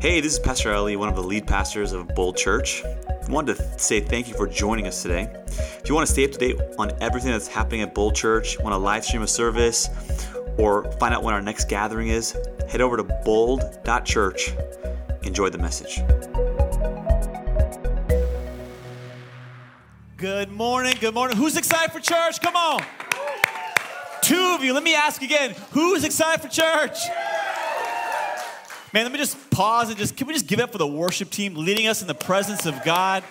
Hey, this is Pastor Ali, one of the lead pastors of Bold Church. I wanted to say thank you for joining us today. If you want to stay up to date on everything that's happening at Bold Church, want to live stream a service, or find out when our next gathering is, head over to bold.church. Enjoy the message. Good morning. Good morning. Who's excited for church? Come on. Two of you. Let me ask again. Who's excited for church? Man, let me just pause and just, can we just give up for the worship team leading us in the presence of God?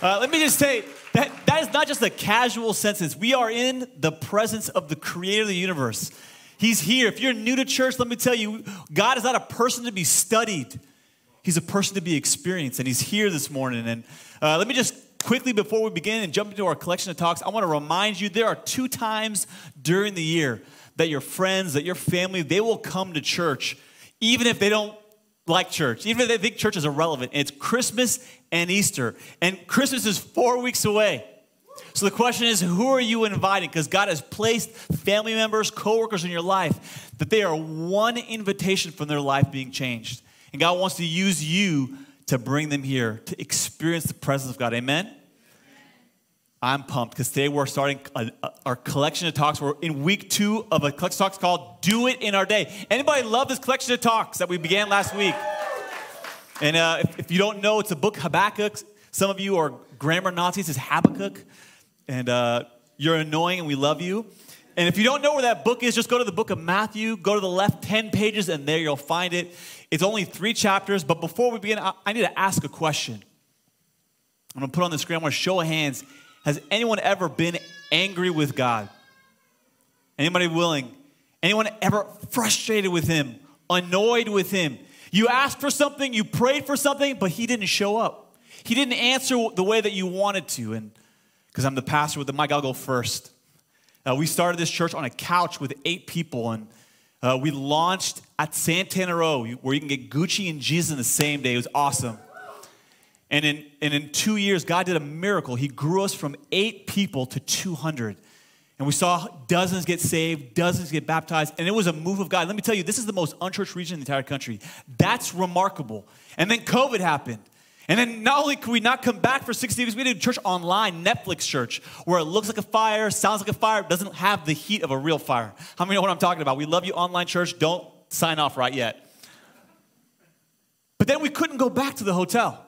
Uh, let me just say that that is not just a casual sentence. We are in the presence of the creator of the universe. He's here. If you're new to church, let me tell you, God is not a person to be studied. He's a person to be experienced, and he's here this morning. And uh, let me just quickly, before we begin and jump into our collection of talks, I want to remind you there are two times during the year that your friends, that your family, they will come to church, even if they don't like church, even if they think church is irrelevant. It's Christmas and Easter, and Christmas is four weeks away. So the question is, who are you inviting? Because God has placed family members, coworkers in your life that they are one invitation from their life being changed. And God wants to use you to bring them here to experience the presence of God. Amen? I'm pumped because today we're starting a, a, our collection of talks. We're in week two of a collection of talks called "Do It in Our Day." Anybody love this collection of talks that we began last week? And uh, if, if, you don't know, it's a book Habakkuk. Some of you are grammar Nazis. It's Habakkuk, and uh, you're annoying, and we love you. And if you don't know where that book is, just go to the book of Matthew. Go to the left ten pages, and there you'll find it. It's only three chapters. But before we begin, I, I need to ask a question. I'm gonna put on the screen. I want to show of hands has anyone ever been angry with God? Anybody willing? Anyone ever frustrated with Him, annoyed with Him? You asked for something, you prayed for something, but He didn't show up. He didn't answer the way that you wanted to. And because I'm the pastor with the mic, I'll go first. Uh, we started this church on a couch with eight people, and uh, we launched at Santana Row, where you can get Gucci and Jesus in the same day. It was awesome. And in, and in two years, God did a miracle. He grew us from eight people to 200. And we saw dozens get saved, dozens get baptized, and it was a move of God. Let me tell you, this is the most unchurched region in the entire country. That's remarkable. And then COVID happened. And then not only could we not come back for 60 weeks, we did church online, Netflix church, where it looks like a fire, sounds like a fire, doesn't have the heat of a real fire. How many know what I'm talking about? We love you, online church. Don't sign off right yet. But then we couldn't go back to the hotel.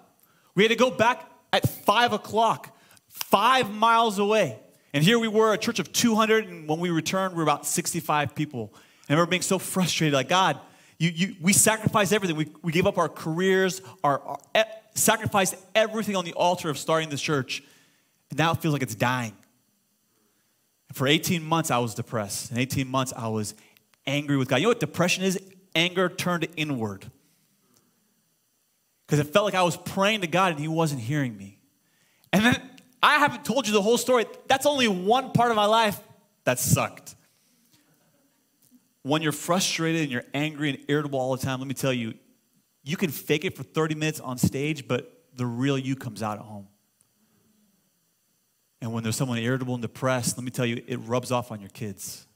We had to go back at five o'clock, five miles away. And here we were, a church of 200, and when we returned, we were about 65 people. And we were being so frustrated, like, God, you, you, we sacrificed everything. We, we gave up our careers, our, our e- sacrificed everything on the altar of starting this church. And now it feels like it's dying. And for 18 months, I was depressed. In 18 months, I was angry with God. You know what depression is? Anger turned inward because it felt like I was praying to God and He wasn't hearing me. And then I haven't told you the whole story. That's only one part of my life that sucked. When you're frustrated and you're angry and irritable all the time, let me tell you, you can fake it for 30 minutes on stage, but the real you comes out at home. And when there's someone irritable and depressed, let me tell you, it rubs off on your kids.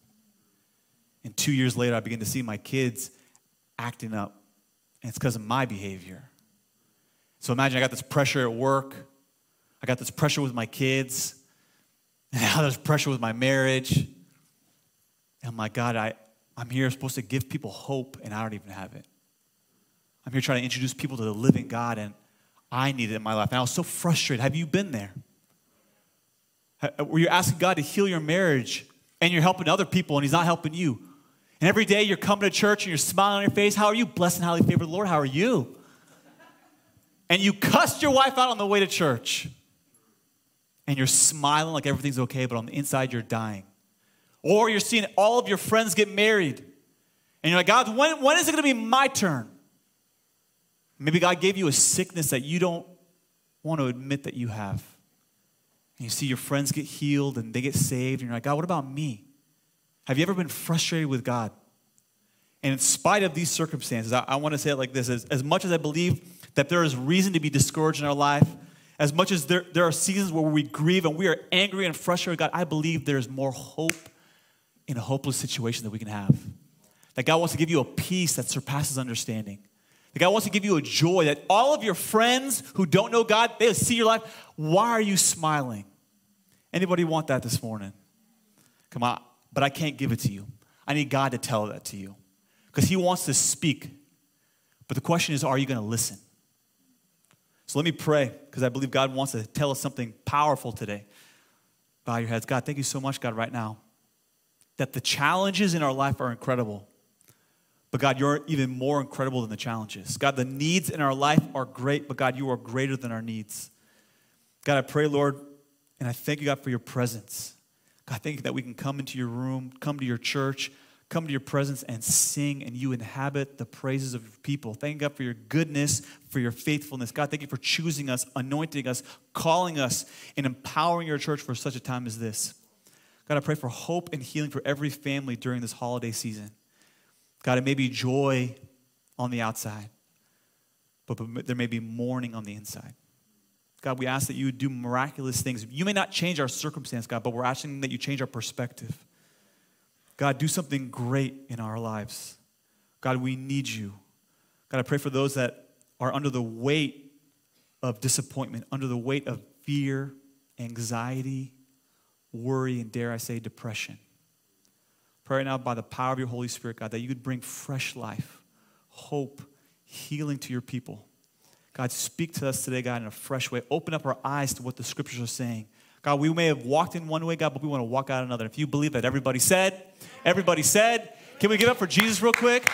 And two years later, I begin to see my kids acting up. And it's because of my behavior. So imagine I got this pressure at work, I got this pressure with my kids, and now there's pressure with my marriage. And like, God, I, I'm here supposed to give people hope, and I don't even have it. I'm here trying to introduce people to the living God, and I need it in my life. And I was so frustrated. Have you been there? Uh, Where you're asking God to heal your marriage, and you're helping other people, and He's not helping you. And every day you're coming to church and you're smiling on your face. How are you? Blessed and highly favored Lord. How are you? And you cussed your wife out on the way to church, and you're smiling like everything's okay, but on the inside you're dying. Or you're seeing all of your friends get married, and you're like, God, when, when is it gonna be my turn? Maybe God gave you a sickness that you don't want to admit that you have. And you see your friends get healed and they get saved, and you're like, God, what about me? Have you ever been frustrated with God? And in spite of these circumstances, I, I want to say it like this as, as much as I believe that there is reason to be discouraged in our life, as much as there, there are seasons where we grieve and we are angry and frustrated God, I believe there's more hope in a hopeless situation that we can have. That God wants to give you a peace that surpasses understanding. That God wants to give you a joy that all of your friends who don't know God, they'll see your life. Why are you smiling? Anybody want that this morning? Come on, but I can't give it to you. I need God to tell that to you because He wants to speak. But the question is, are you going to listen? So let me pray because I believe God wants to tell us something powerful today. Bow your heads. God, thank you so much, God, right now, that the challenges in our life are incredible. But God, you're even more incredible than the challenges. God, the needs in our life are great, but God, you are greater than our needs. God, I pray, Lord, and I thank you, God, for your presence. God, thank you that we can come into your room, come to your church, come to your presence and sing, and you inhabit the praises of your people. Thank God, for your goodness, for your faithfulness. God, thank you for choosing us, anointing us, calling us, and empowering your church for such a time as this. God, I pray for hope and healing for every family during this holiday season. God, it may be joy on the outside, but there may be mourning on the inside. God, we ask that you do miraculous things. You may not change our circumstance, God, but we're asking that you change our perspective. God, do something great in our lives. God, we need you. God, I pray for those that are under the weight of disappointment, under the weight of fear, anxiety, worry, and dare I say, depression. Pray right now by the power of your Holy Spirit, God, that you would bring fresh life, hope, healing to your people. God, speak to us today, God, in a fresh way. Open up our eyes to what the scriptures are saying. God, we may have walked in one way, God, but we want to walk out another. If you believe that everybody said, everybody said, can we give up for Jesus real quick?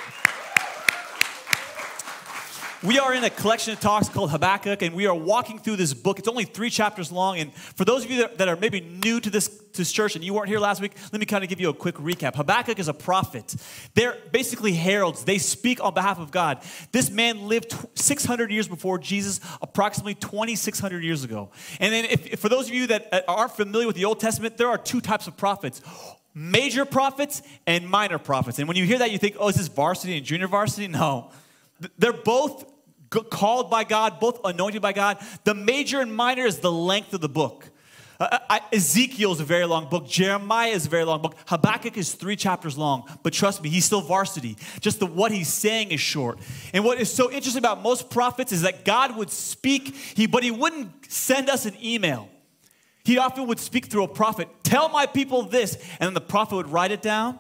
We are in a collection of talks called Habakkuk, and we are walking through this book. It's only three chapters long. And for those of you that, are maybe new to this, to this church and you weren't here last week, let me kind of give you a quick recap. Habakkuk is a prophet. They're basically heralds, they speak on behalf of God. This man lived 600 years before Jesus, approximately 2,600 years ago. And then, if, if for those of you that aren't familiar with the Old Testament, there are two types of prophets major prophets and minor prophets. And when you hear that, you think, oh, is this varsity and junior varsity? No. They're both called by God, both anointed by God. The major and minor is the length of the book. Uh, uh Ezekiel is a very long book. Jeremiah is a very long book. Habakkuk is three chapters long, but trust me, he's still varsity. Just the what he's saying is short. And what is so interesting about most prophets is that God would speak, he, but he wouldn't send us an email. He often would speak through a prophet. Tell my people this, and then the prophet would write it down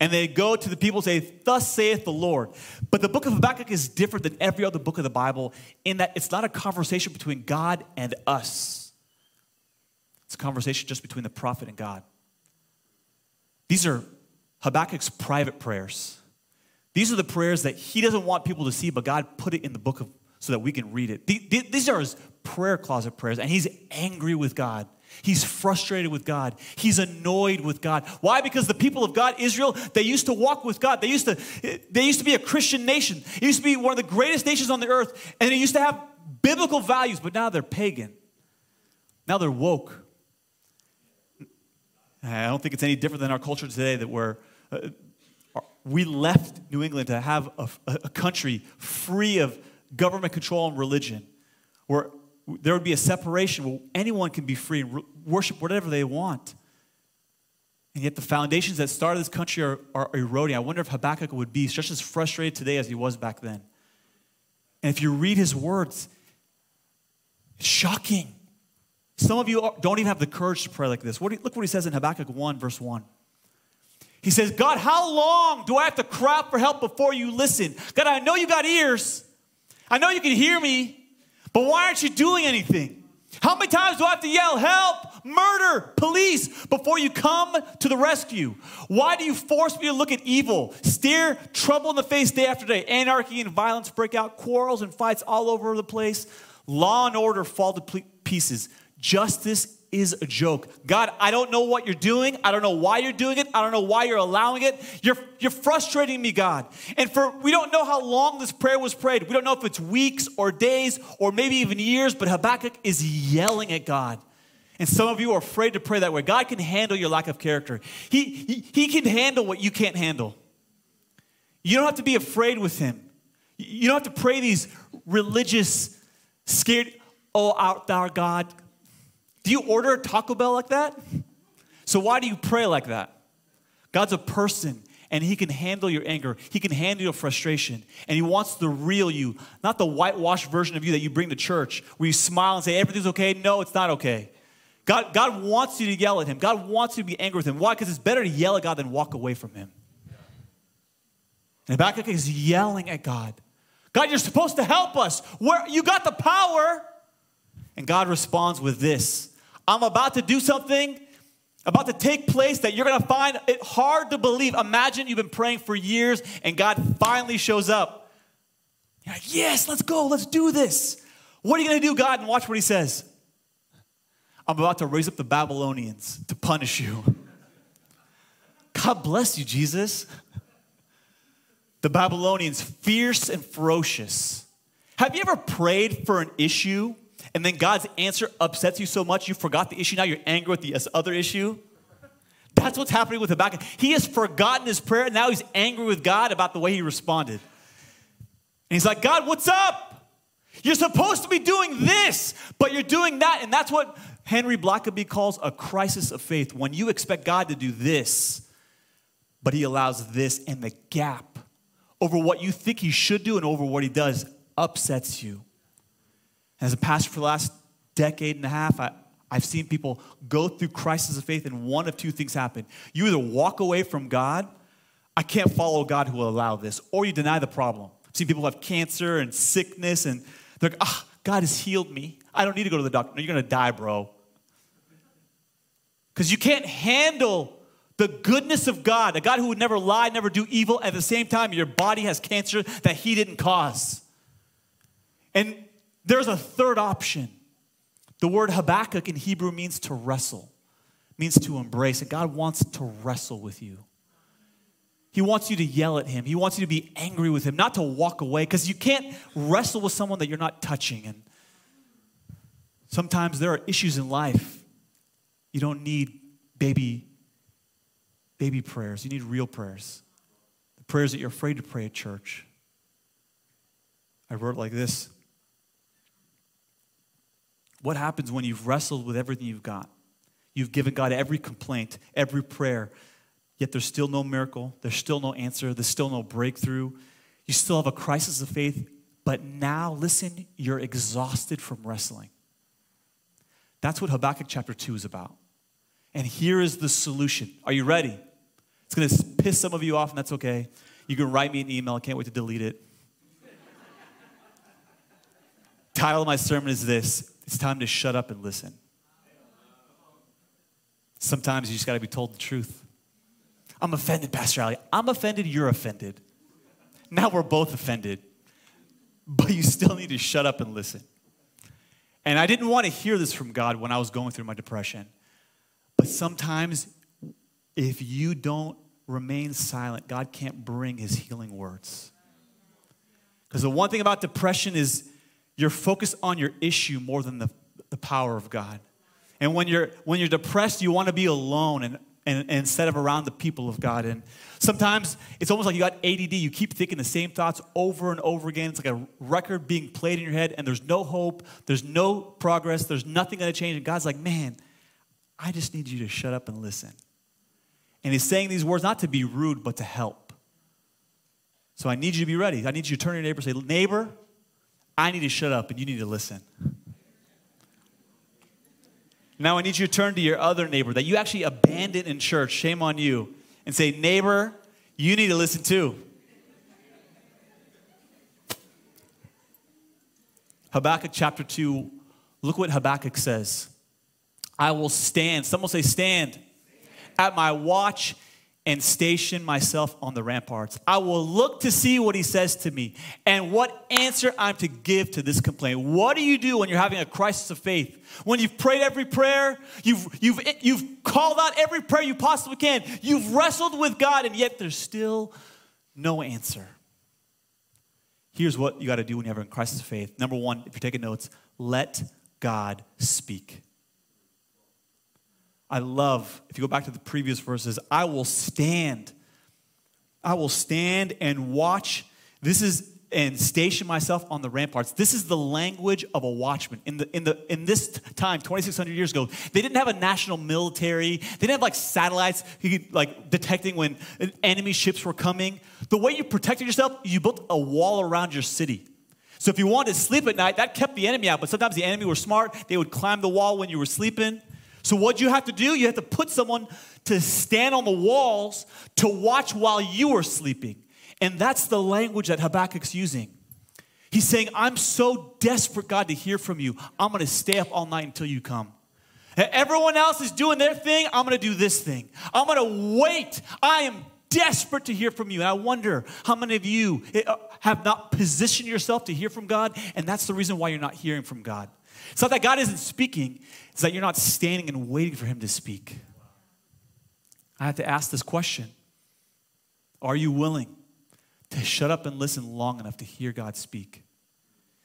and they go to the people and say, Thus saith the Lord. But the book of Habakkuk is different than every other book of the Bible in that it's not a conversation between God and us, it's a conversation just between the prophet and God. These are Habakkuk's private prayers. These are the prayers that he doesn't want people to see, but God put it in the book of, so that we can read it. These are his prayer closet prayers, and he's angry with God He's frustrated with God. He's annoyed with God. Why? Because the people of God, Israel, they used to walk with God. They used to, they used to be a Christian nation. It used to be one of the greatest nations on the earth, and it used to have biblical values, but now they're pagan. Now they're woke. I don't think it's any different than our culture today that we're, uh, we left New England to have a, a country free of government control and religion, where there would be a separation where anyone can be free and worship whatever they want. And yet the foundations that started this country are, are eroding. I wonder if Habakkuk would be just as frustrated today as he was back then. And if you read his words, it's shocking. Some of you don't even have the courage to pray like this. What you, look what he says in Habakkuk 1, verse 1. He says, God, how long do I have to cry for help before you listen? God, I know you got ears. I know you can hear me. But why aren't you doing anything? How many times do I have to yell, help, murder, police, before you come to the rescue? Why do you force me to look at evil, stare trouble in the face day after day? Anarchy and violence break out, quarrels and fights all over the place, law and order fall to pieces. Justice is a joke. God, I don't know what you're doing. I don't know why you're doing it. I don't know why you're allowing it. You're, you're frustrating me, God. And for we don't know how long this prayer was prayed. We don't know if it's weeks or days or maybe even years, but Habakkuk is yelling at God. And some of you are afraid to pray that way. God can handle your lack of character. He, he, he can handle what you can't handle. You don't have to be afraid with him. You don't have to pray these religious, scared, oh, art thou God, do you order a Taco Bell like that? So why do you pray like that? God's a person and He can handle your anger. He can handle your frustration. And He wants the real you, not the whitewashed version of you that you bring to church where you smile and say, everything's okay. No, it's not okay. God, God wants you to yell at Him. God wants you to be angry with Him. Why? Because it's better to yell at God than walk away from Him. And Habakkuk is yelling at God. God, you're supposed to help us. Where you got the power. And God responds with this I'm about to do something about to take place that you're going to find it hard to believe. Imagine you've been praying for years and God finally shows up. You're like, yes, let's go, let's do this. What are you going to do, God? And watch what he says. I'm about to raise up the Babylonians to punish you. God bless you, Jesus. The Babylonians, fierce and ferocious. Have you ever prayed for an issue and then God's answer upsets you so much you forgot the issue, now you're angry with the other issue. That's what's happening with Habakkuk. He has forgotten his prayer, now he's angry with God about the way he responded. And he's like, God, what's up? You're supposed to be doing this, but you're doing that. And that's what Henry Blackaby calls a crisis of faith. When you expect God to do this, but he allows this, and the gap over what you think he should do and over what he does upsets you. As a pastor for the last decade and a half, I, I've seen people go through crises of faith, and one of two things happen. You either walk away from God, I can't follow God who will allow this, or you deny the problem. I've seen people have cancer and sickness, and they're like, ah, oh, God has healed me. I don't need to go to the doctor. No, you're going to die, bro. Because you can't handle the goodness of God, a God who would never lie, never do evil. At the same time, your body has cancer that He didn't cause. And there's a third option. The word Habakkuk in Hebrew means to wrestle, means to embrace. And God wants to wrestle with you. He wants you to yell at him. He wants you to be angry with him, not to walk away, because you can't wrestle with someone that you're not touching. And sometimes there are issues in life. You don't need baby, baby prayers. You need real prayers. The prayers that you're afraid to pray at church. I wrote it like this what happens when you've wrestled with everything you've got? You've given God every complaint, every prayer, yet there's still no miracle, there's still no answer, there's still no breakthrough. You still have a crisis of faith, but now, listen, you're exhausted from wrestling. That's what Habakkuk chapter 2 is about. And here is the solution. Are you ready? It's going to piss some of you off, and that's okay. You can write me an email. I can't wait to delete it. Title of my sermon is this it's time to shut up and listen. Sometimes you just got to be told the truth. I'm offended, Pastor Ali. I'm offended, you're offended. Now we're both offended. But you still need to shut up and listen. And I didn't want to hear this from God when I was going through my depression. But sometimes, if you don't remain silent, God can't bring his healing words. Because the one thing about depression is you're focused on your issue more than the, the power of God. And when you're, when you're depressed, you want to be alone and, and, and, instead of around the people of God. And sometimes it's almost like you got ADD. You keep thinking the same thoughts over and over again. It's like a record being played in your head, and there's no hope, there's no progress, there's nothing going to change. And God's like, man, I just need you to shut up and listen. And He's saying these words not to be rude, but to help. So I need you to be ready. I need you to turn to your neighbor and say, Neighbor, I need to shut up and you need to listen. Now I need you to turn to your other neighbor that you actually abandoned in church, shame on you, and say, Neighbor, you need to listen too. Habakkuk chapter 2, look what Habakkuk says. I will stand, some will say, stand at my watch and station myself on the ramparts. I will look to see what he says to me and what answer I'm to give to this complaint. What do you do when you're having a crisis of faith? When you've prayed every prayer, you've, you've, you've called out every prayer you possibly can, you've wrestled with God, and yet there's still no answer. Here's what you got to do when you're having a crisis of faith. Number one, if you're taking notes, let God speak. I love, if you go back to the previous verses, I will stand. I will stand and watch. This is and station myself on the ramparts. This is the language of a watchman. In, the, in, the, in this time, 2,600 years ago, they didn't have a national military. They didn't have like satellites like detecting when enemy ships were coming. The way you protected yourself, you built a wall around your city. So if you wanted to sleep at night, that kept the enemy out. But sometimes the enemy were smart. They would climb the wall when you were sleeping. So what you have to do, you have to put someone to stand on the walls to watch while you are sleeping. And that's the language that Habakkuk's using. He's saying, I'm so desperate, God, to hear from you. I'm going to stay up all night until you come. Everyone else is doing their thing. I'm going to do this thing. I'm going to wait. I am desperate to hear from you. And I wonder how many of you eh, uh, have not positioned yourself to hear from God, and that's the reason why you're not hearing from God. It's not that God isn't speaking, it's that you're not standing and waiting for Him to speak. I have to ask this question Are you willing to shut up and listen long enough to hear God speak?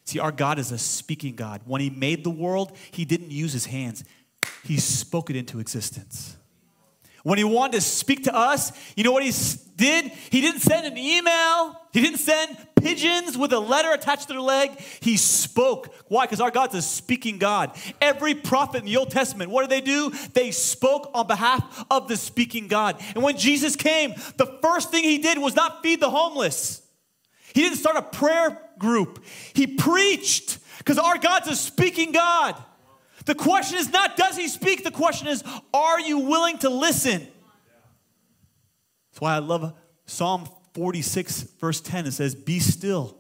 See, our God is a speaking God. When He made the world, He didn't use His hands, He spoke it into existence. When he wanted to speak to us, you know what he did? He didn't send an email. He didn't send pigeons with a letter attached to their leg. He spoke. Why? Because our God's a speaking God. Every prophet in the Old Testament, what did they do? They spoke on behalf of the speaking God. And when Jesus came, the first thing he did was not feed the homeless. He didn't start a prayer group. He preached because our God's a speaking God. The question is not, does he speak? The question is, are you willing to listen? That's why I love Psalm 46, verse 10. It says, Be still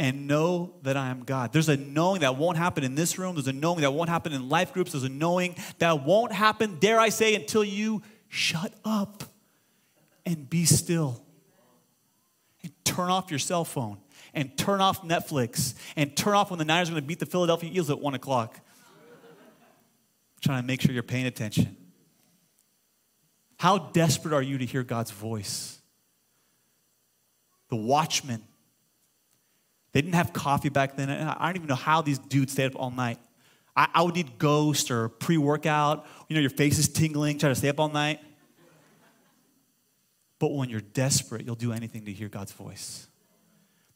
and know that I am God. There's a knowing that won't happen in this room. There's a knowing that won't happen in life groups. There's a knowing that won't happen, dare I say, until you shut up and be still. And turn off your cell phone and turn off Netflix and turn off when the Niners are going to beat the Philadelphia Eagles at 1 o'clock trying to make sure you're paying attention. How desperate are you to hear God's voice? The watchmen. They didn't have coffee back then. I don't even know how these dudes stayed up all night. I, I would need Ghost or pre workout. You know, your face is tingling, try to stay up all night. But when you're desperate, you'll do anything to hear God's voice.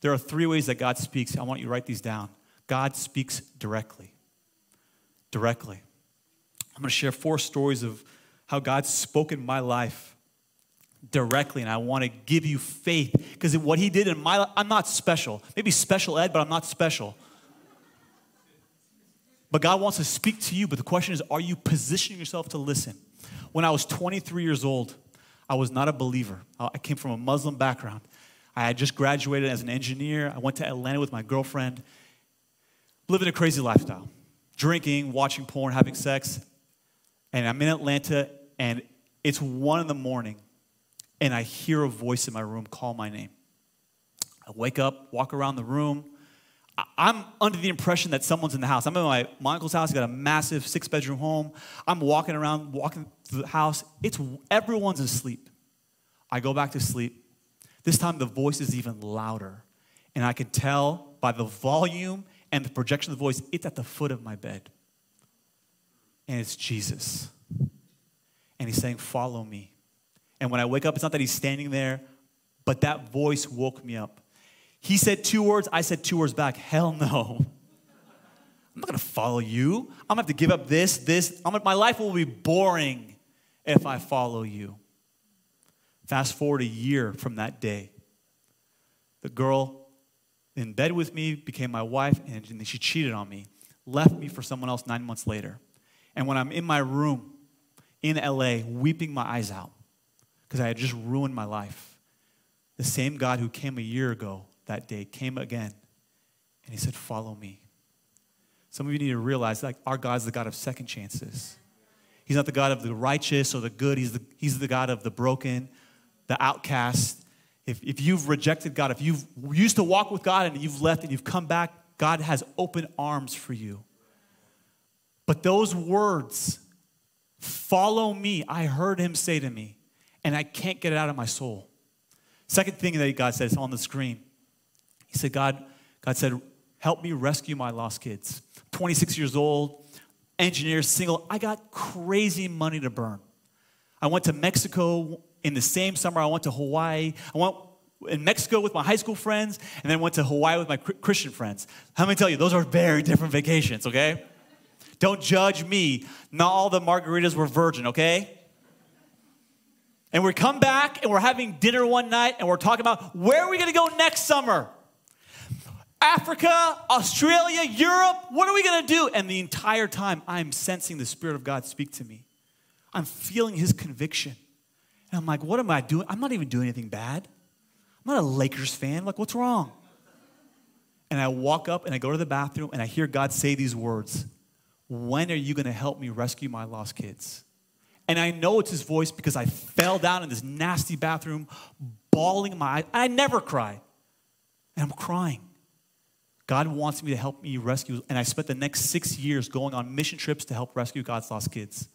There are three ways that God speaks. I want you to write these down. God speaks directly. Directly. I'm going to share four stories of how God spoke in my life directly, and I want to give you faith because what He did in my life, I'm not special. Maybe special ed, but I'm not special. But God wants to speak to you, but the question is, are you positioning yourself to listen? When I was 23 years old, I was not a believer. Uh, I came from a Muslim background. I had just graduated as an engineer. I went to Atlanta with my girlfriend, living a crazy lifestyle drinking, watching porn, having sex. And I'm in Atlanta, and it's one in the morning, and I hear a voice in my room call my name. I wake up, walk around the room. I'm under the impression that someone's in the house. I'm in my, my uncle's house. He's got a massive six bedroom home. I'm walking around, walking through the house. It's everyone's asleep. I go back to sleep. This time the voice is even louder. And I can tell by the volume and the projection of the voice, it's at the foot of my bed and it's Jesus. And he's saying, Follow me. And when I wake up, it's not that he's standing there, but that voice woke me up. He said two words, I said two words back. Hell no. I'm not gonna follow you. I'm gonna have to give up this, this. Gonna, my life will be boring if I follow you. Fast forward a year from that day. The girl in bed with me became my wife, and she cheated on me, left me for someone else nine months later. And when I'm in my room in LA, weeping my eyes out because I had just ruined my life, the same God who came a year ago that day came again and he said, Follow me. Some of you need to realize like our God's the God of second chances. He's not the God of the righteous or the good, He's the, he's the God of the broken, the outcast. If, if you've rejected God, if you've used to walk with God and you've left and you've come back, God has open arms for you. But those words, follow me, I heard him say to me, and I can't get it out of my soul. Second thing that God says on the screen, he said, God, God said, help me rescue my lost kids. 26 years old, engineer, single. I got crazy money to burn. I went to Mexico in the same summer. I went to Hawaii. I went in Mexico with my high school friends, and then went to Hawaii with my Christian friends. How many tell you those are very different vacations, okay? Don't judge me. Not all the margaritas were virgin, okay? And we come back and we're having dinner one night and we're talking about where are we gonna go next summer? Africa, Australia, Europe, what are we gonna do? And the entire time I'm sensing the Spirit of God speak to me. I'm feeling His conviction. And I'm like, what am I doing? I'm not even doing anything bad. I'm not a Lakers fan. Like, what's wrong? And I walk up and I go to the bathroom and I hear God say these words When are you gonna help me rescue my lost kids? And I know it's his voice because I fell down in this nasty bathroom, bawling my eyes. I never cry. And I'm crying. God wants me to help me rescue. And I spent the next six years going on mission trips to help rescue God's lost kids.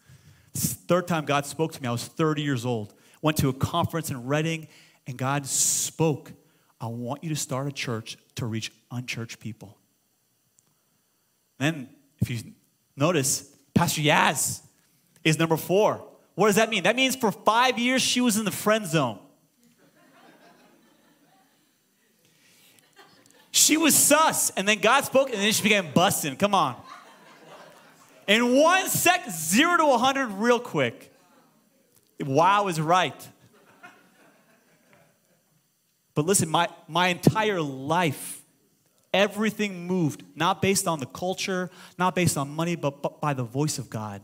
Third time God spoke to me, I was 30 years old. Went to a conference in Redding, and God spoke. I want you to start a church to reach unchurched people. Then, if you notice, Pastor Yaz is number four. What does that mean? That means for five years she was in the friend zone. She was sus, and then God spoke, and then she began busting. Come on. In one sec, zero to 100 real quick. Wow is right. But listen, my, my entire life, everything moved, not based on the culture, not based on money, but, but by the voice of God.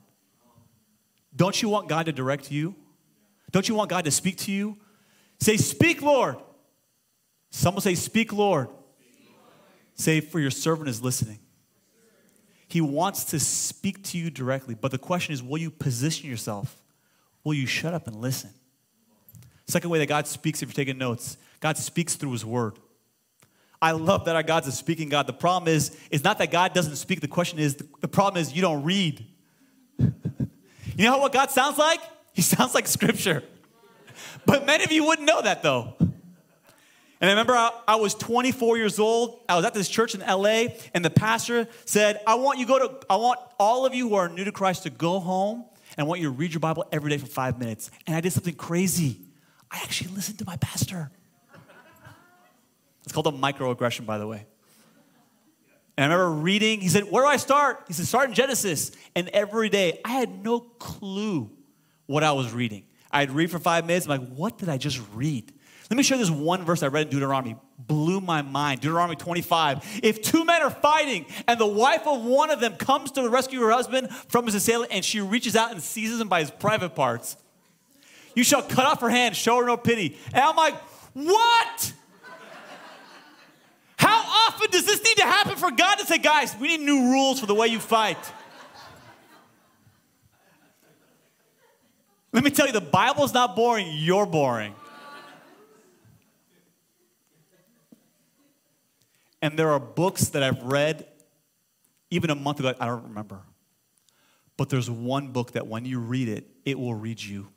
Don't you want God to direct you? Don't you want God to speak to you? Say, Speak, Lord. Someone say, Speak, Lord. Say, For your servant is listening. He wants to speak to you directly, but the question is, will you position yourself? Will you shut up and listen? Second way that God speaks, if you're taking notes, God speaks through His Word. I love that our God's a speaking God. The problem is, is not that God doesn't speak. The question is, the problem is you don't read. You know what God sounds like? He sounds like scripture. But many of you wouldn't know that though. And I remember I, I, was 24 years old. I was at this church in LA, and the pastor said, I want you go to, I want all of you who are new to Christ to go home, and I want you to read your Bible every day for five minutes. And I did something crazy. I actually listened to my pastor. It's called a microaggression, by the way. And I remember reading, he said, Where do I start? He said, Start in Genesis. And every day, I had no clue what I was reading. I'd read for five minutes. I'm like, What did I just read? Let me show you this one verse I read in Deuteronomy. Blew my mind. Deuteronomy 25. If two men are fighting and the wife of one of them comes to rescue her husband from his assailant and she reaches out and seizes him by his private parts, you shall cut off her hand, show her no pity. And I'm like, What? How often does this need to happen for God to say, guys, we need new rules for the way you fight? Let me tell you, the Bible's not boring, you're boring. And there are books that I've read even a month ago, I don't remember. But there's one book that when you read it, it will read you.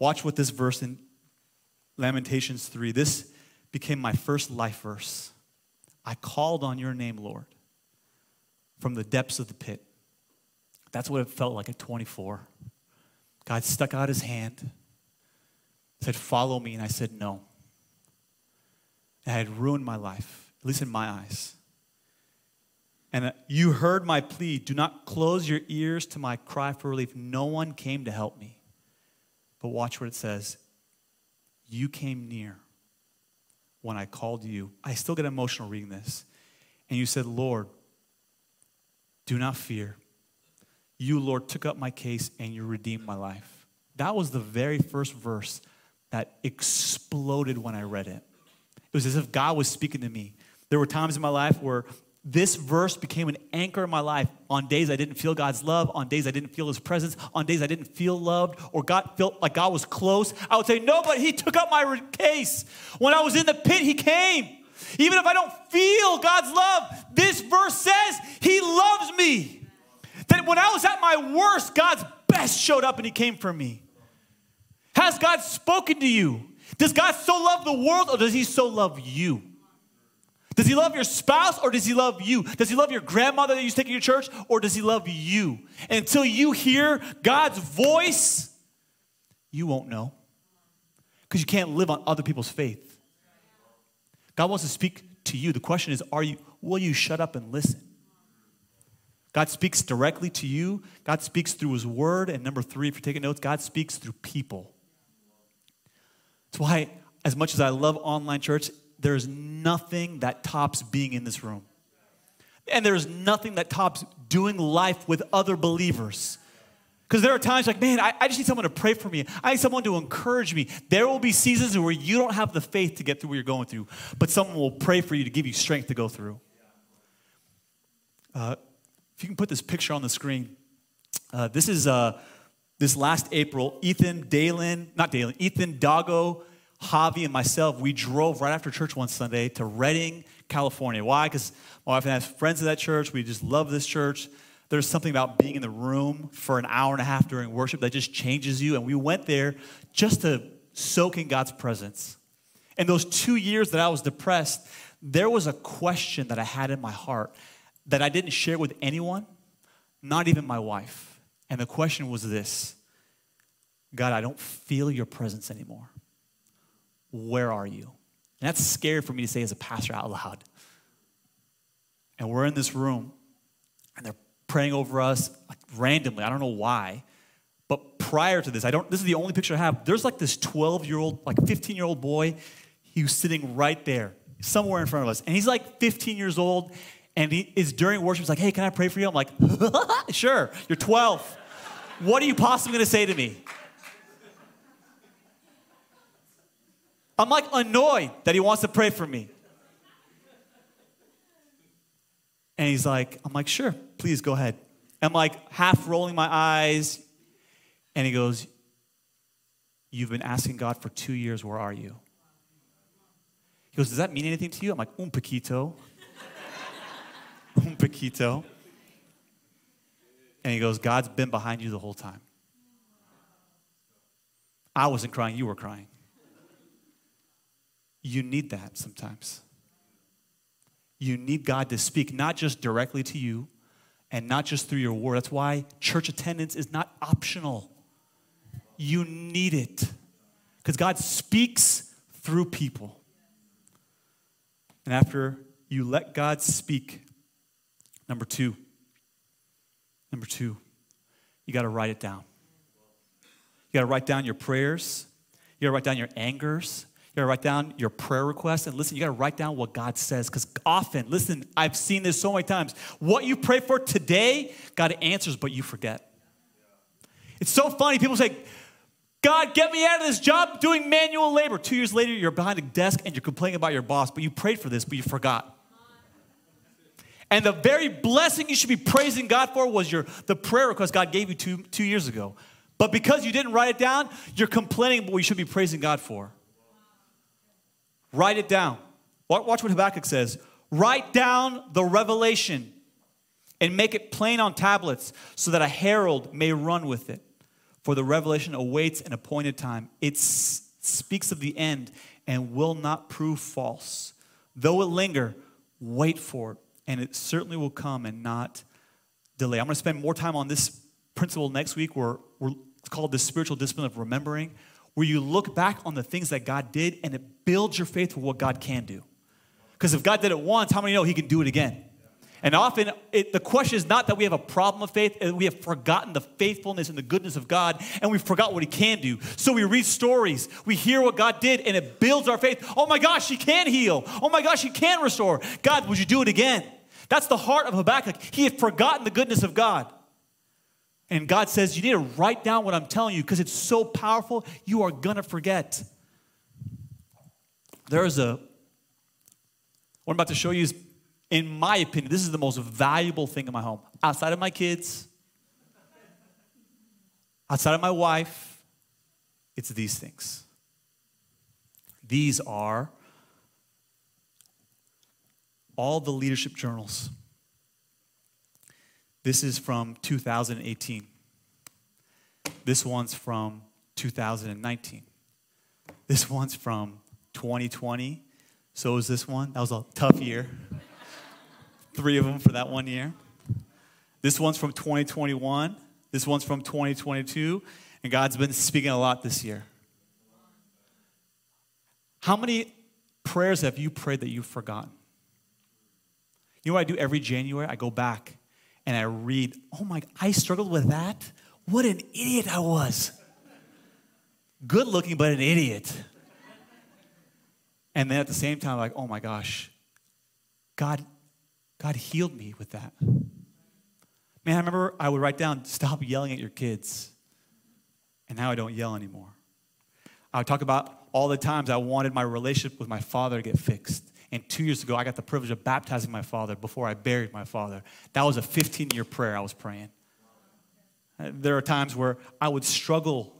Watch what this verse in Lamentations 3, this became my first life verse. I called on your name, Lord, from the depths of the pit. That's what it felt like at 24. God stuck out his hand, said, Follow me. And I said, No. I had ruined my life, at least in my eyes. And uh, you heard my plea do not close your ears to my cry for relief. No one came to help me. But watch what it says You came near when I called you. I still get emotional reading this. And you said, Lord, do not fear. You, Lord, took up my case and you redeemed my life. That was the very first verse that exploded when I read it. It was as if God was speaking to me. There were times in my life where this verse became an anchor in my life on days I didn't feel God's love, on days I didn't feel His presence, on days I didn't feel loved or God felt like God was close. I would say, No, but He took up my case. When I was in the pit, He came. Even if I don't feel God's love, this verse says He loves me. That when I was at my worst, God's best showed up and He came for me. Has God spoken to you? Does God so love the world or does He so love you? Does he love your spouse or does he love you? Does he love your grandmother that you take to church or does he love you? And until you hear God's voice, you won't know. because you can't live on other people's faith. God wants to speak to you. The question is, are you will you shut up and listen? God speaks directly to you. God speaks through his word. And number three, if you're taking notes, God speaks through people. That's why, as much as I love online church, there's nothing that tops being in this room. And there's nothing that tops doing life with other believers. Because there are times like, man, I, I, just need someone to pray for me. I need someone to encourage me. There will be seasons where you don't have the faith to get through what you're going through, but someone will pray for you to give you strength to go through. Uh, if you can put this picture on the screen, uh, this is uh, this last April. Ethan, Dalen, not Dalen, Ethan, Dago, Javi, and myself, we drove right after church one Sunday to Redding, California. Why? Because my wife and I have friends at that church. We just love this church. There's something about being in the room for an hour and a half during worship that just changes you. And we went there just to soak in God's presence. In those two years that I was depressed, there was a question that I had in my heart that I didn't share with anyone, not even my wife. And the question was this God, I don't feel your presence anymore. Where are you? And that's scary for me to say as a pastor out loud. And we're in this room, and they're praying over us like randomly. I don't know why. But prior to this, I don't this is the only picture I have. There's like this 12-year-old, like 15-year-old boy. He was sitting right there, somewhere in front of us. And he's like 15 years old. And he is during worship, he's like, hey, can I pray for you? I'm like, sure, you're 12. What are you possibly gonna say to me? I'm like annoyed that he wants to pray for me. And he's like, I'm like, sure, please go ahead. I'm like half rolling my eyes. And he goes, You've been asking God for two years, where are you? He goes, Does that mean anything to you? I'm like, Un poquito. Un poquito. And he goes, God's been behind you the whole time. I wasn't crying, you were crying. You need that sometimes. You need God to speak, not just directly to you and not just through your word. That's why church attendance is not optional. You need it because God speaks through people. And after you let God speak, number two, number two, you got to write it down. You got to write down your prayers. You got to write down your angers. You gotta write down your prayer request and listen, you gotta write down what God says. Because often, listen, I've seen this so many times. What you pray for today, God answers, but you forget. It's so funny. People say, God, get me out of this job doing manual labor. Two years later, you're behind a desk and you're complaining about your boss, but you prayed for this, but you forgot. And the very blessing you should be praising God for was your the prayer request God gave you two, two years ago. But because you didn't write it down, you're complaining what you should be praising God for. Write it down. Watch what Habakkuk says. Write down the revelation and make it plain on tablets so that a herald may run with it. For the revelation awaits an appointed time. It speaks of the end and will not prove false. Though it linger, wait for it, and it certainly will come and not delay. I'm going to spend more time on this principle next week where it's called the spiritual discipline of remembering, where you look back on the things that God did and it builds your faith for what God can do. Because if God did it once, how many know He can do it again? And often, it, the question is not that we have a problem of faith, uh, we have forgotten the faithfulness and the goodness of God, and we've forgot what He can do. So we read stories, we hear what God did, and it builds our faith. Oh my gosh, He can heal. Oh my gosh, He can restore. God, would you do it again? That's the heart of Habakkuk. He had forgotten the goodness of God. And God says, You need to write down what I'm telling you because it's so powerful, you are going to forget. There is a, what I'm about to show you is, in my opinion, this is the most valuable thing in my home. Outside of my kids, outside of my wife, it's these things. These are all the leadership journals. This is from 2018. This one's from 2019. This one's from 2020. So is this one. That was a tough year. Three of them for that one year. This one's from 2021. This one's from 2022. And God's been speaking a lot this year. How many prayers have you prayed that you've forgotten? You know what I do every January? I go back and I read, oh my, I struggled with that? What an idiot I was. Good looking, but an idiot. And then at the same time, like, oh my gosh, God, God healed me with that. Man, I remember I would write down, stop yelling at your kids. And now I don't yell anymore. I would talk about all the times I wanted my relationship with my father to get fixed. And two years ago, I got the privilege of baptizing my father before I buried my father. That was a 15 year prayer I was praying. There are times where I would struggle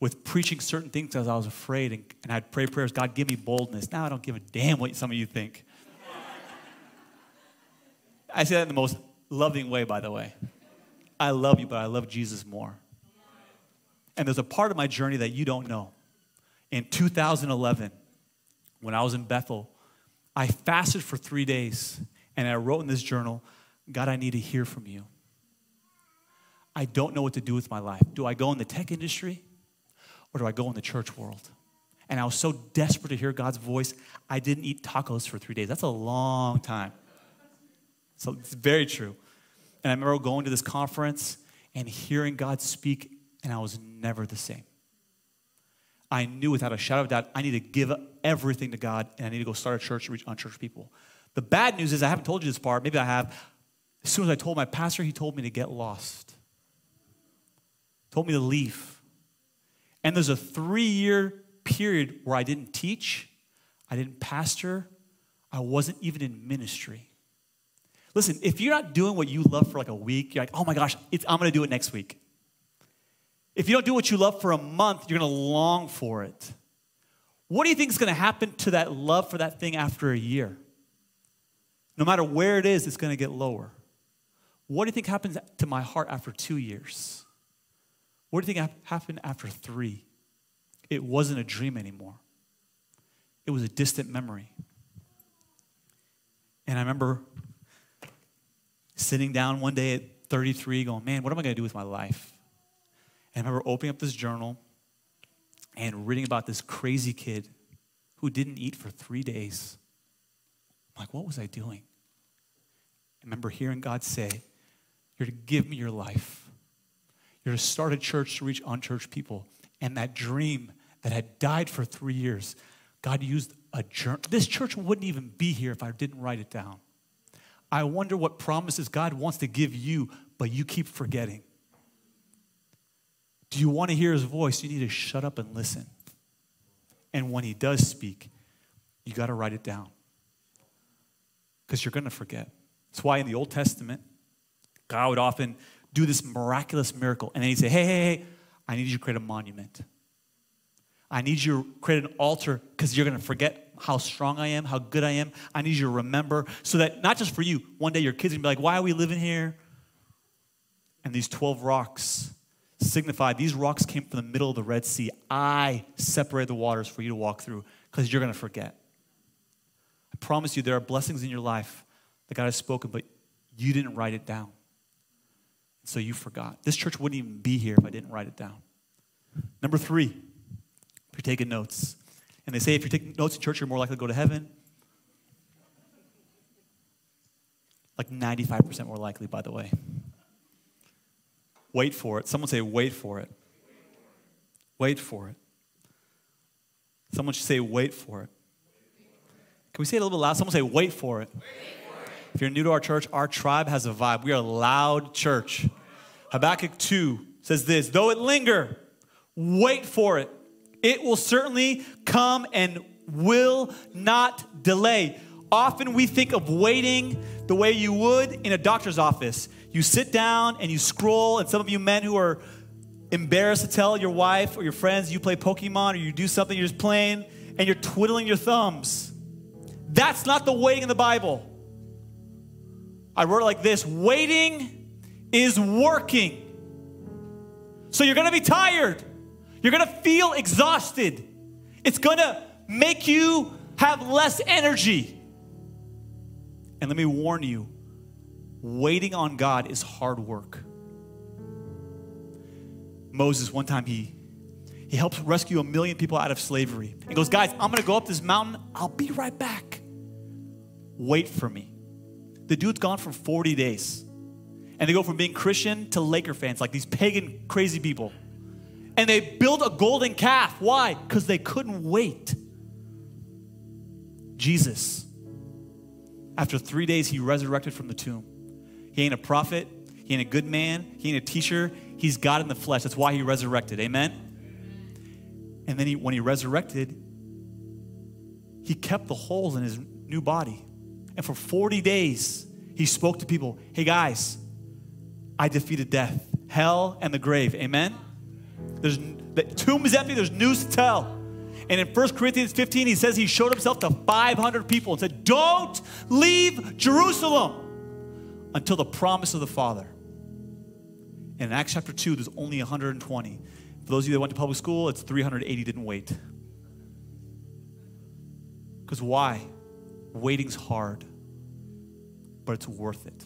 with preaching certain things because I was afraid, and, and I'd pray prayers, God, give me boldness. Now I don't give a damn what some of you think. I say that in the most loving way, by the way. I love you, but I love Jesus more. And there's a part of my journey that you don't know. In 2011, when I was in Bethel, I fasted for three days and I wrote in this journal, God, I need to hear from you. I don't know what to do with my life. Do I go in the tech industry or do I go in the church world? And I was so desperate to hear God's voice, I didn't eat tacos for three days. That's a long time. So it's very true. And I remember going to this conference and hearing God speak, and I was never the same. I knew without a shadow of doubt I need to give everything to God and I need to go start a church reach unchurched people. The bad news is I haven't told you this part. Maybe I have. As soon as I told my pastor, he told me to get lost. Told me to leave. And there's a three year period where I didn't teach, I didn't pastor, I wasn't even in ministry. Listen, if you're not doing what you love for like a week, you're like, oh my gosh, I'm gonna do it next week. If you don't do what you love for a month, you're going to long for it. What do you think is going to happen to that love for that thing after a year? No matter where it is, it's going to get lower. What do you think happens to my heart after two years? What do you think happened after three? It wasn't a dream anymore, it was a distant memory. And I remember sitting down one day at 33 going, man, what am I going to do with my life? And I remember opening up this journal and reading about this crazy kid who didn't eat for three days. I'm like, what was I doing? I remember hearing God say, You're to give me your life. You're to start a church to reach unchurched people. And that dream that had died for three years, God used a journal. This church wouldn't even be here if I didn't write it down. I wonder what promises God wants to give you, but you keep forgetting. Do you want to hear his voice? You need to shut up and listen. And when he does speak, you got to write it down because you're going to forget. That's why in the Old Testament, God would often do this miraculous miracle and then he'd say, Hey, hey, hey, I need you to create a monument. I need you to create an altar because you're going to forget how strong I am, how good I am. I need you to remember so that not just for you, one day your kids can be like, Why are we living here? And these 12 rocks signify these rocks came from the middle of the Red Sea. I separated the waters for you to walk through because you're going to forget. I promise you, there are blessings in your life that God has spoken, but you didn't write it down. So you forgot. This church wouldn't even be here if I didn't write it down. Number three, if you're taking notes, and they say if you're taking notes in church, you're more likely to go to heaven. Like 95% more likely, by the way. Wait for it. Someone say, wait for it. Wait for it. Someone should say, wait for it. Can we say it a little bit loud? Someone say, wait for it. If you're new to our church, our tribe has a vibe. We are a loud church. Habakkuk 2 says this Though it linger, wait for it. It will certainly come and will not delay. Often we think of waiting the way you would in a doctor's office. You sit down and you scroll, and some of you men who are embarrassed to tell your wife or your friends you play Pokemon or you do something, you're just playing, and you're twiddling your thumbs. That's not the waiting in the Bible. I wrote it like this waiting is working. So you're gonna be tired, you're gonna feel exhausted, it's gonna make you have less energy. And let me warn you waiting on God is hard work. Moses, one time, he, He helps rescue a million people out of slavery. He goes, Guys, I'm gonna go up this mountain. I'll be right back. Wait for me. The dude's gone for 40 days. And they go from being Christian to Laker fans, like these pagan, crazy people. And they build a golden calf. Why? Because they couldn't wait. Jesus, after three days, he resurrected from the tomb. He ain't a prophet, he ain't a good man, he ain't a teacher. He's God in the flesh. That's why he resurrected. Amen? And then he, when he resurrected, he kept the holes in his new body. And for 40 days, he spoke to people hey, guys, I defeated death, hell, and the grave. Amen? There's, the tomb is empty, there's news to tell. And in 1 Corinthians 15, he says he showed himself to 500 people and said, Don't leave Jerusalem until the promise of the Father. And in Acts chapter 2, there's only 120. For those of you that went to public school, it's 380 didn't wait. Because why? Waiting's hard, but it's worth it.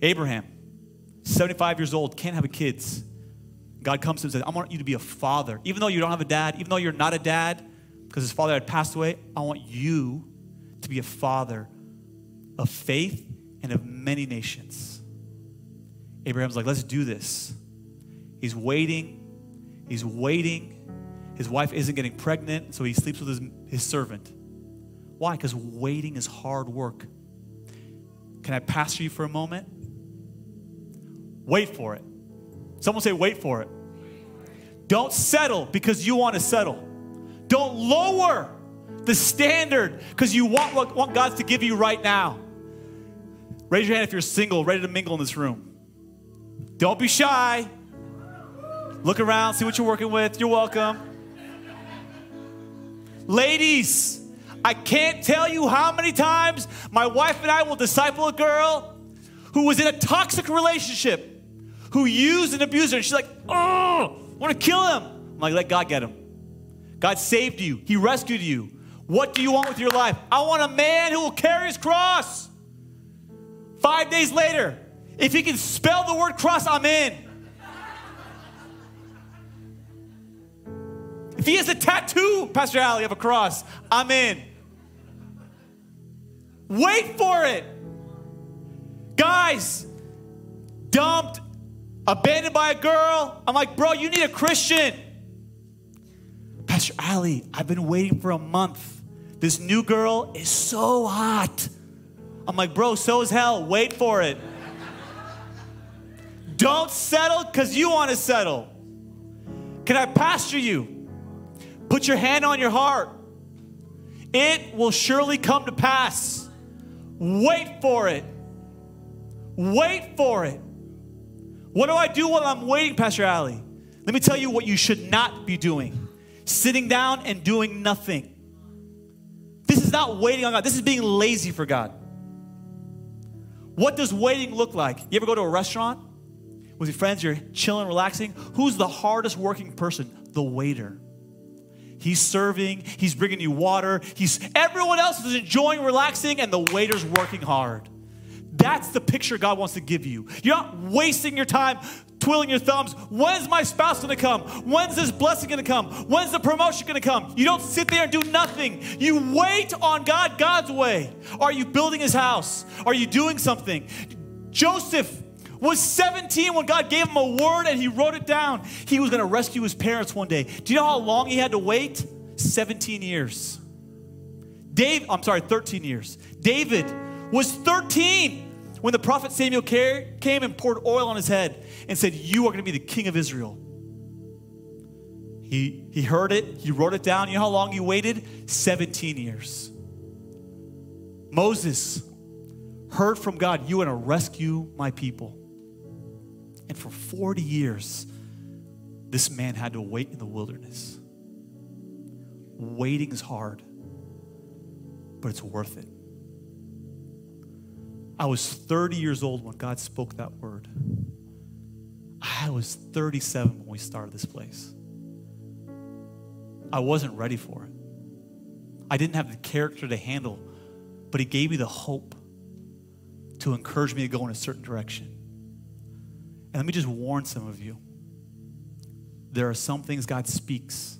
Abraham, 75 years old, can't have kids. God comes to him and says, I want you to be a father. Even though you don't have a dad, even though you're not a dad, because his father had passed away, I want you to be a father of faith and of many nations. Abraham's like, let's do this. He's waiting. He's waiting. His wife isn't getting pregnant, so he sleeps with his, his servant. Why? Because waiting is hard work. Can I pastor you for a moment? Wait for it. Someone say, wait for it. Don't settle because you want to settle. Don't lower the standard because you want what want God to give you right now. Raise your hand if you're single, ready to mingle in this room. Don't be shy. Look around, see what you're working with. You're welcome. Ladies, I can't tell you how many times my wife and I will disciple a girl who was in a toxic relationship who used and abused her. And she's like, oh, I want to kill him. I'm like, let God get him. God saved you, He rescued you. What do you want with your life? I want a man who will carry his cross. Five days later, if he can spell the word cross, I'm in. If he has a tattoo, Pastor Ali, of a cross, I'm in. Wait for it. Guys, dumped abandoned by a girl. I'm like, bro, you need a Christian. Pastor Ali, I've been waiting for a month. This new girl is so hot. I'm like, bro, so is hell. Wait for it. Don't settle because you want to settle. Can I pastor you? Put your hand on your heart. It will surely come to pass. Wait for it. Wait for it. What do I do while I'm waiting, Pastor Ali? Let me tell you what you should not be doing sitting down and doing nothing. This is not waiting on God, this is being lazy for God. What does waiting look like? You ever go to a restaurant with your friends, you're chilling, relaxing? Who's the hardest working person? The waiter. He's serving, he's bringing you water, he's everyone else is enjoying relaxing and the waiter's working hard. That's the picture God wants to give you. You're not wasting your time twiddling your thumbs. When's my spouse gonna come? When's this blessing gonna come? When's the promotion gonna come? You don't sit there and do nothing. You wait on God God's way. Are you building his house? Are you doing something? Joseph was 17 when God gave him a word and he wrote it down. He was gonna rescue his parents one day. Do you know how long he had to wait? 17 years. Dave, I'm sorry, 13 years. David was 13 when the prophet Samuel came and poured oil on his head and said, You are going to be the king of Israel. He, he heard it, he wrote it down. You know how long he waited? 17 years. Moses heard from God, You are to rescue my people. And for 40 years, this man had to wait in the wilderness. Waiting is hard, but it's worth it. I was 30 years old when God spoke that word. I was 37 when we started this place. I wasn't ready for it. I didn't have the character to handle, but He gave me the hope to encourage me to go in a certain direction. And let me just warn some of you there are some things God speaks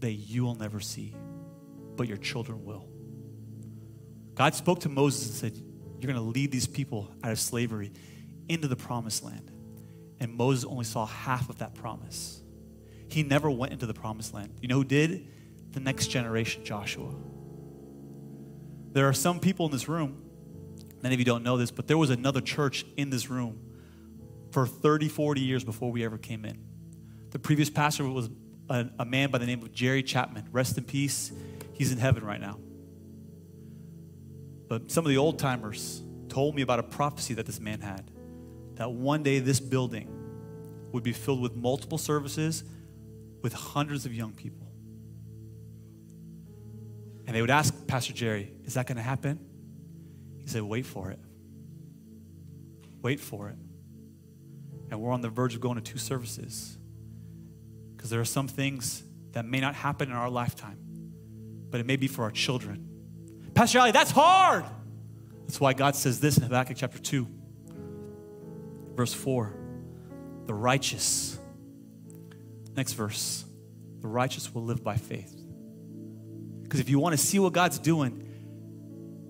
that you will never see, but your children will. God spoke to Moses and said, You're going to lead these people out of slavery into the promised land. And Moses only saw half of that promise. He never went into the promised land. You know who did? The next generation, Joshua. There are some people in this room, many of you don't know this, but there was another church in this room for 30, 40 years before we ever came in. The previous pastor was a, a man by the name of Jerry Chapman. Rest in peace. He's in heaven right now. But some of the old timers told me about a prophecy that this man had that one day this building would be filled with multiple services with hundreds of young people. And they would ask Pastor Jerry, Is that going to happen? He said, Wait for it. Wait for it. And we're on the verge of going to two services because there are some things that may not happen in our lifetime, but it may be for our children. Pastor Ali, that's hard. That's why God says this in Habakkuk chapter 2, verse 4 the righteous. Next verse. The righteous will live by faith. Because if you want to see what God's doing,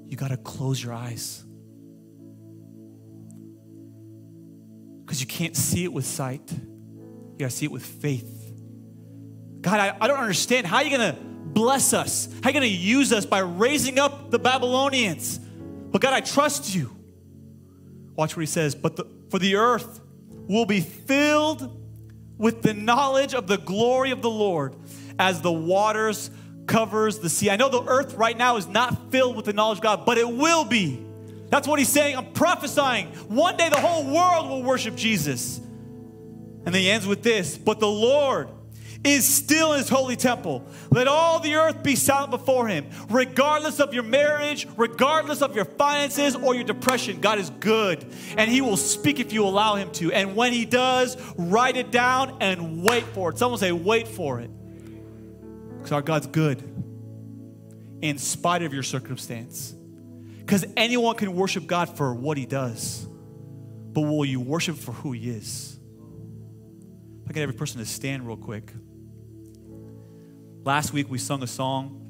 you got to close your eyes. Because you can't see it with sight, you got to see it with faith. God, I, I don't understand. How are you going to bless us? How are you going to use us by raising up the Babylonians? But God, I trust you. Watch what he says. But the, for the earth will be filled with the knowledge of the glory of the Lord as the waters covers the sea. I know the earth right now is not filled with the knowledge of God, but it will be. That's what he's saying. I'm prophesying. One day the whole world will worship Jesus. And then he ends with this, but the Lord is still in his holy temple. Let all the earth be silent before him. Regardless of your marriage, regardless of your finances or your depression, God is good. And he will speak if you allow him to. And when he does, write it down and wait for it. Someone say, wait for it. Because our God's good in spite of your circumstance. Because anyone can worship God for what he does. But will you worship for who he is? I get every person to stand real quick. Last week we sung a song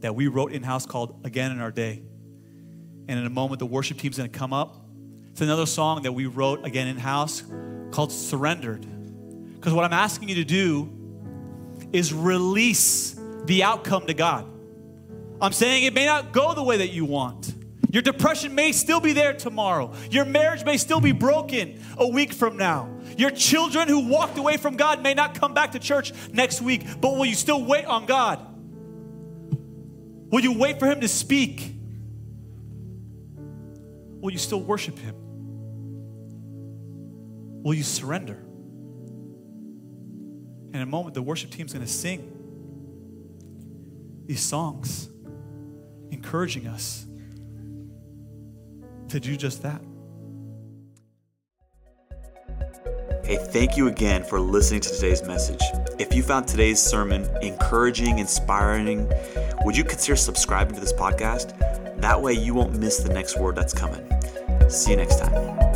that we wrote in house called Again in Our Day. And in a moment, the worship team's gonna come up. It's another song that we wrote again in house called Surrendered. Because what I'm asking you to do is release the outcome to God. I'm saying it may not go the way that you want. Your depression may still be there tomorrow. Your marriage may still be broken a week from now. Your children who walked away from God may not come back to church next week, but will you still wait on God? Will you wait for Him to speak? Will you still worship Him? Will you surrender? In a moment, the worship team's going to sing these songs, encouraging us to do just that. Hey, thank you again for listening to today's message. If you found today's sermon encouraging, inspiring, would you consider subscribing to this podcast? That way you won't miss the next word that's coming. See you next time.